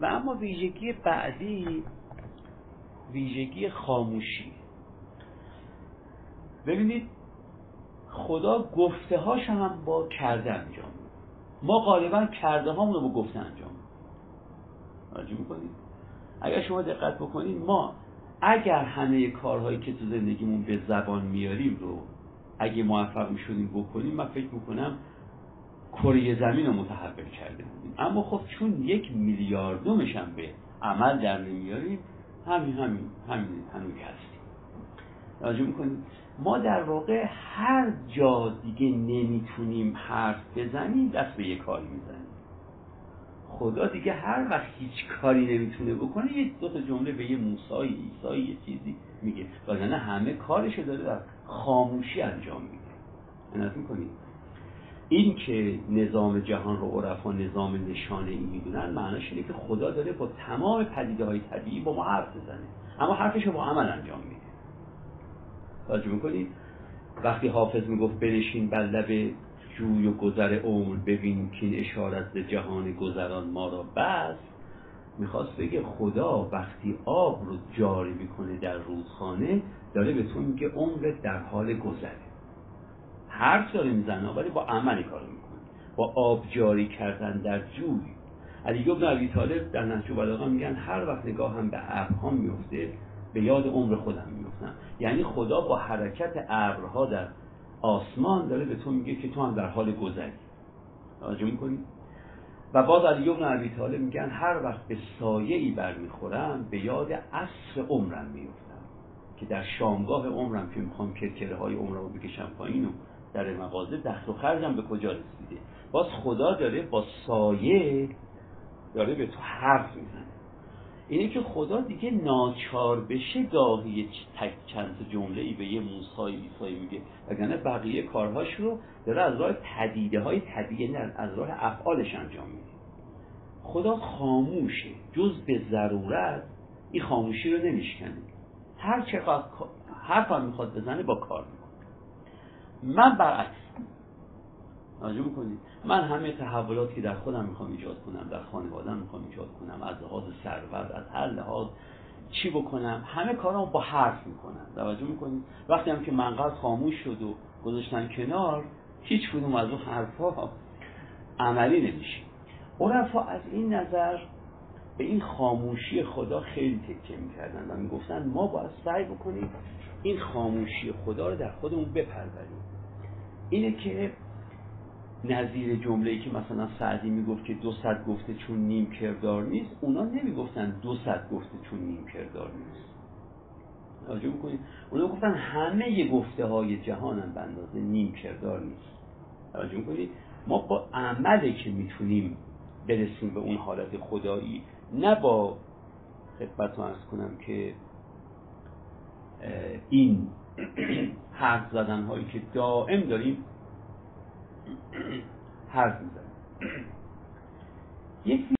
و اما ویژگی بعدی ویژگی خاموشی. ببینید خدا گفته هاش هم با کرده انجام ما غالبا کرده هامون رو با گفته انجام راجع می‌کنید؟ اگر شما دقت بکنید ما اگر همه کارهایی که تو زندگیمون به زبان میاریم رو اگه موفق می‌شدیم بکنیم من فکر می‌کنم کره زمین رو متحول کرده. بودیم اما خب چون یک میلیاردومش هم به عمل در نمیاریم همین همین همین همین هستیم. راجع می‌کنیم. ما در واقع هر جا دیگه نمی‌تونیم حرف بزنیم دست به یه کاری می‌زنیم. خدا دیگه هر وقت هیچ کاری نمی‌تونه بکنه یه دو تا جمله به یه موسایی ایسایی یه چیزی میگه. وگرنه همه کارشو داره در خاموشی انجام میده. عنایت می‌کنید این که نظام جهان رو عرفا نظام نشانه ای می‌دونن معناش اینه که خدا داره با تمام پدیده های طبیعی با ما حرف بزنه. اما حرفش رو با عمل انجام میده. توجه می‌کنید وقتی حافظ می‌گفت بنشین بر لب جوی و گذر عمر ببین که این اشارت به جهان گذران ما را بس می‌خواست بگه خدا وقتی آب رو جاری می‌کنه در رودخانه داره به تو میگه عمر در حال گذره. حرف داره می‌زنه ولی با عملی کار می‌کنه با آب جاری کردن در جوی. علی ابن ابی طالب در نهج بلاغه میگن هر وقت نگاه هم به ابرها میفته به یاد عمر خودم میفتم یعنی خدا با حرکت ابرها در آسمان داره به تو میگه که تو هم در حال گذری. توجه می‌کنی؟ و باز علی ابن ابی طالب میگن هر وقت به سایه ای برمیخورم به یاد عصر عمرم میفتم که در شامگاه عمرم که می‌خوام کرکره های عمرم رو بکشم پایین و در مغازه دخت و خرجم به کجا رسیده؟ باز خدا داره با سایه داره به تو حرف می‌زنه. اینه که خدا دیگه ناچار بشه گاهی تک چند جمله ای به یه موسای ایسایی میگه. وگرنه بقیه کارهاش رو داره از راه پدیده های طبیعی نه از راه افعالش انجام میده. خدا خاموشه. جز به ضرورت این خاموشی رو نمیشکنه. هر چقدر هر می‌خواد بزنه با کار می‌کنه. من برعکس. توجه می‌کنید. من همه تحولاتی که در خودم می‌خوام ایجاد کنم در خانوادم می‌خوام ایجاد کنم از لحاظ ثروت از هر لحاظ چی بکنم همه کارامو با حرف می‌کنم. توجه می‌کنید؟ وقتی هم که منقل خاموش شد و گذاشتن کنار هیچ کدوم از اون حرفها عملی نمیشه. عرفا از این نظر به این خاموشی خدا خیلی تکیه می‌کردن و می‌گفتن ما باید سعی بکنیم این خاموشی خدا رو در خودمون بپروریم. اینه که نظیر جمله ای که مثلا سعدی می‌گفت که دو صد گفته چون نیم کردار نیست اونا نمی‌گفتن دو صد گفته چون نیم کردار نیست. توجه می‌کنید اونا گفتن همه گفته های جهانن به اندازه نیم کردار نیست. توجه می‌کنید ما با عمله که می‌تونیم برسیم به اون حالت خدایی نه با خدمت ارز کنم که این حرف زدن هایی که دائم داریم حرف می‌زنیم. یک